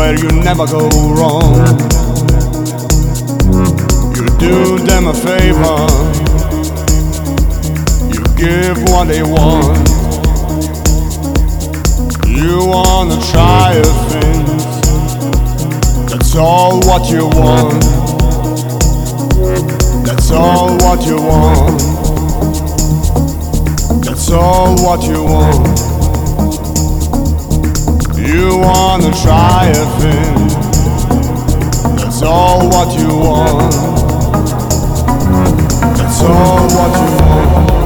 where you never go wrong. You do them a favor, you give what they want. You wanna try a thing, that's all what you want. That's all what you want. That's all what you want. You wanna try a thing. That's all what you want. That's all what you want.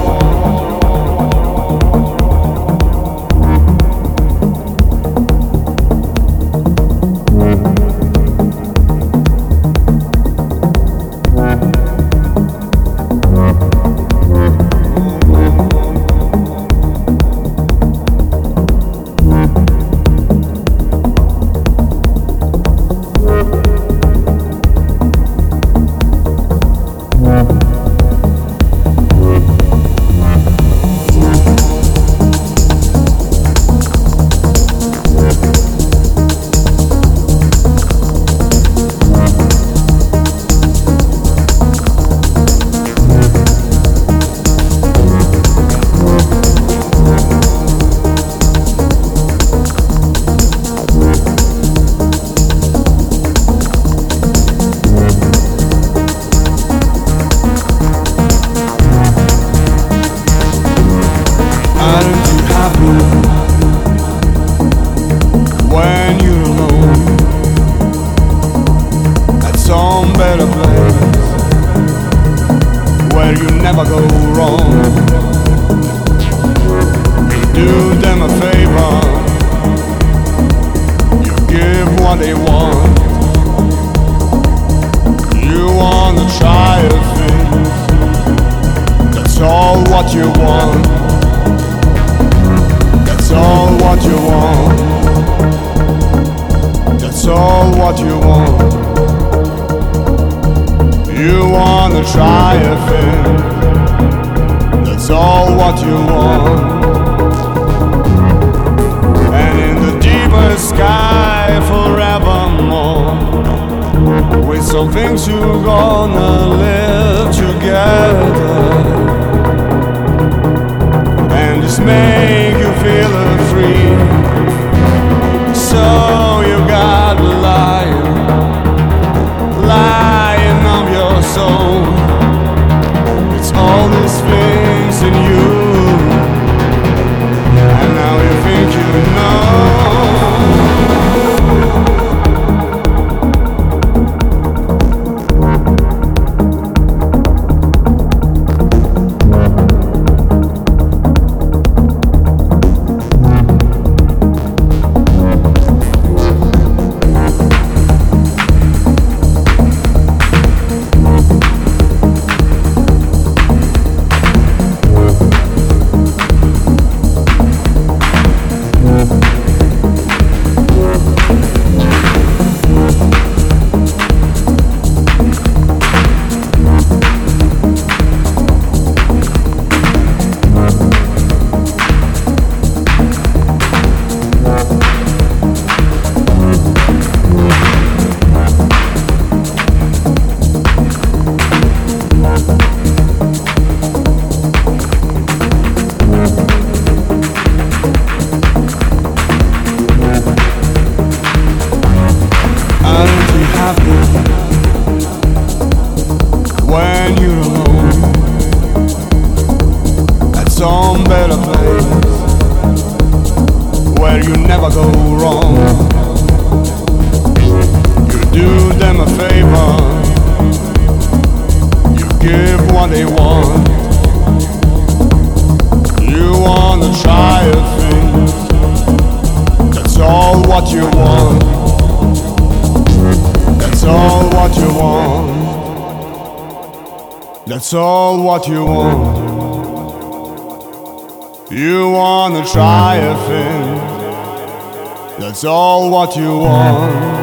Never go wrong? You do them a favor, you give what they want. You wanna try a thing, that's all what you want. That's all what you want. That's all what you want. You wanna try a thing. That's all what you want. And in the deeper sky forevermore. With some things you're gonna live together and just make you feel free. So you got lying, lying of your soul. It's all this things in you, all what you want. You wanna try a thing. That's all what you want.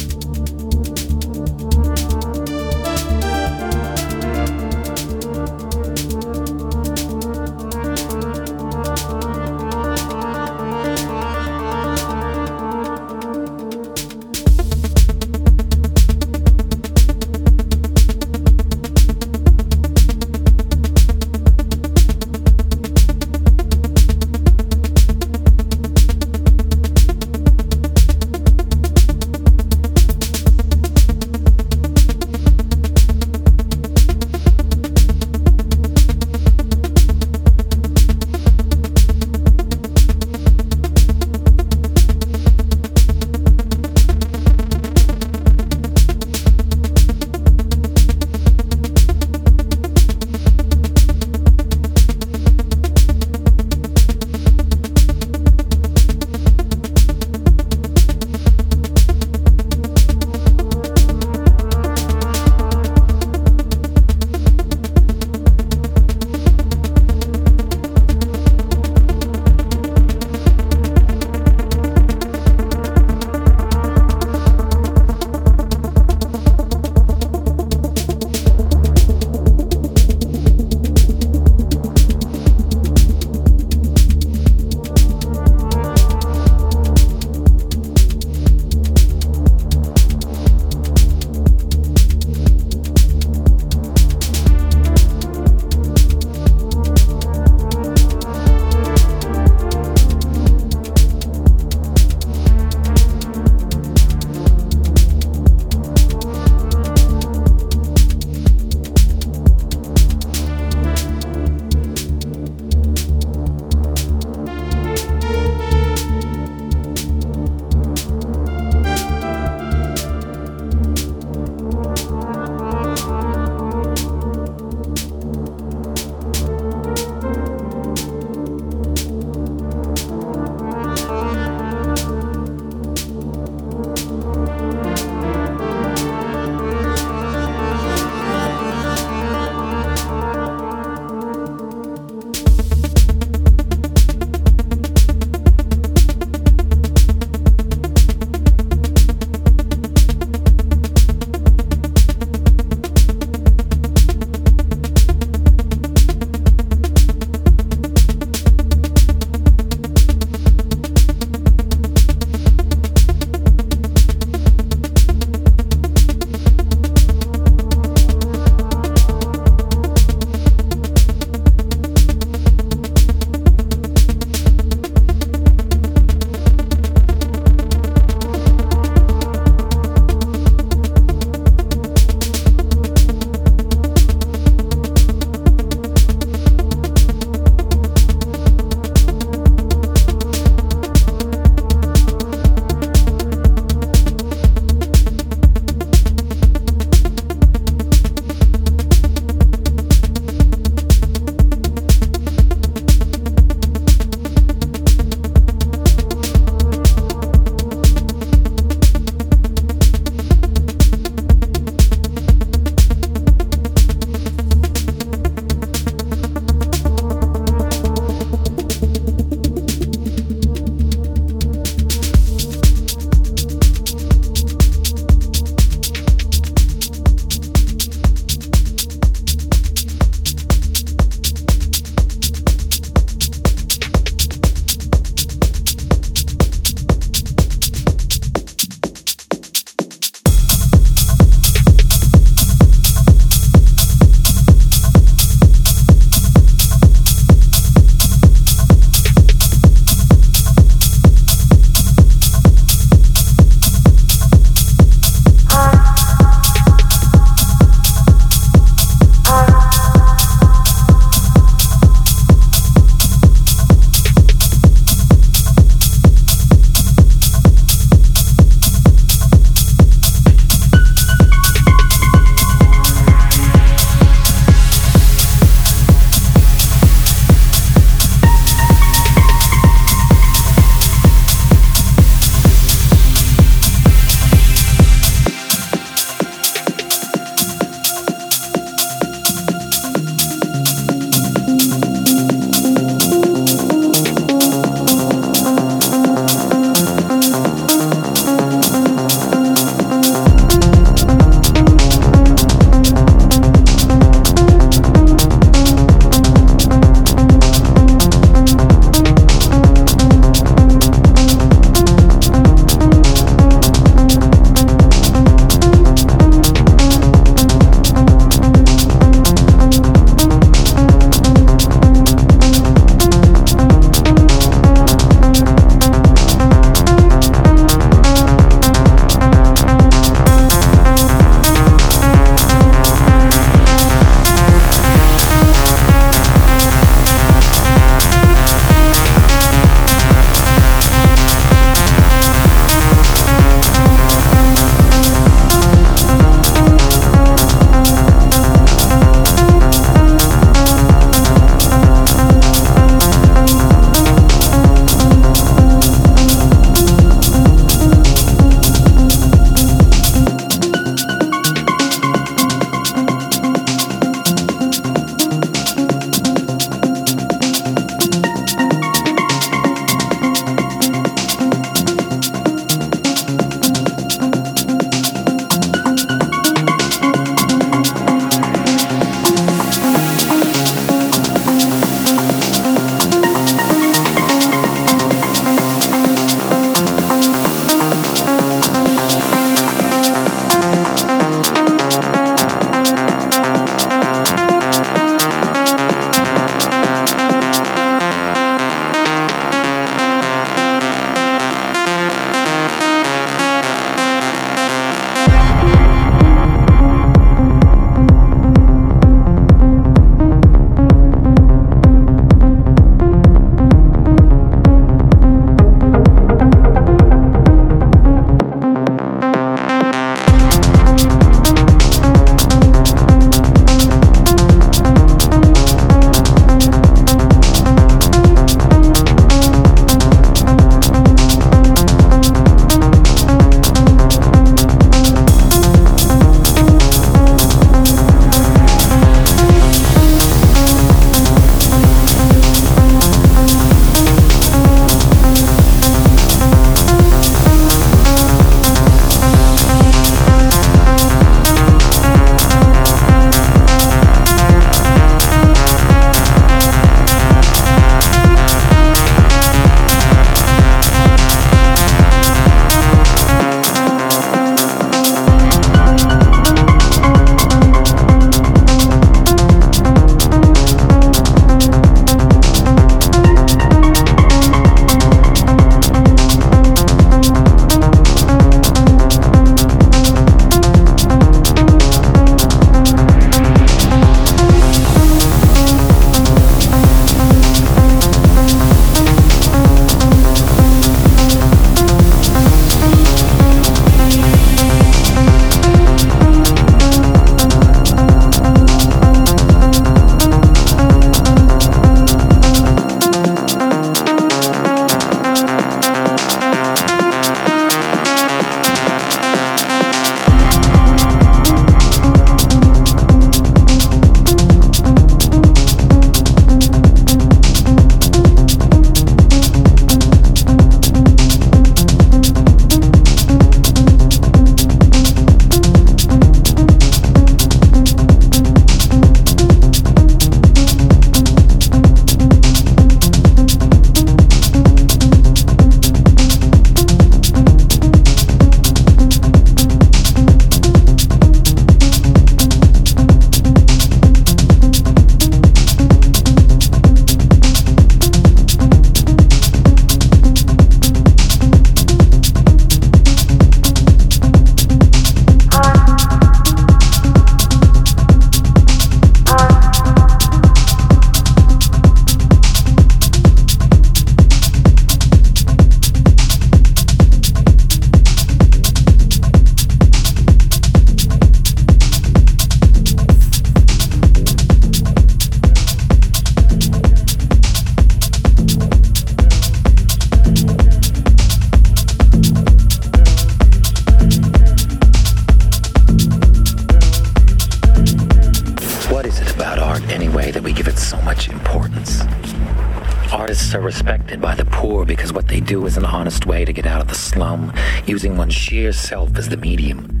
Sheer self as the medium.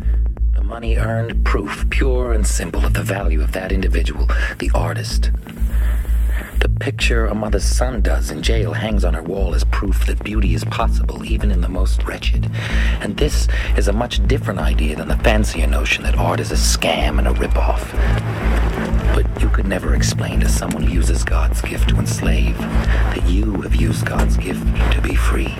The money earned, proof, pure and simple of the value of that individual, the artist. The picture a mother's son does in jail hangs on her wall as proof that beauty is possible even in the most wretched. And this is a much different idea than the fancier notion that art is a scam and a ripoff. But you could never explain to someone who uses God's gift to enslave that you have used God's gift to be free.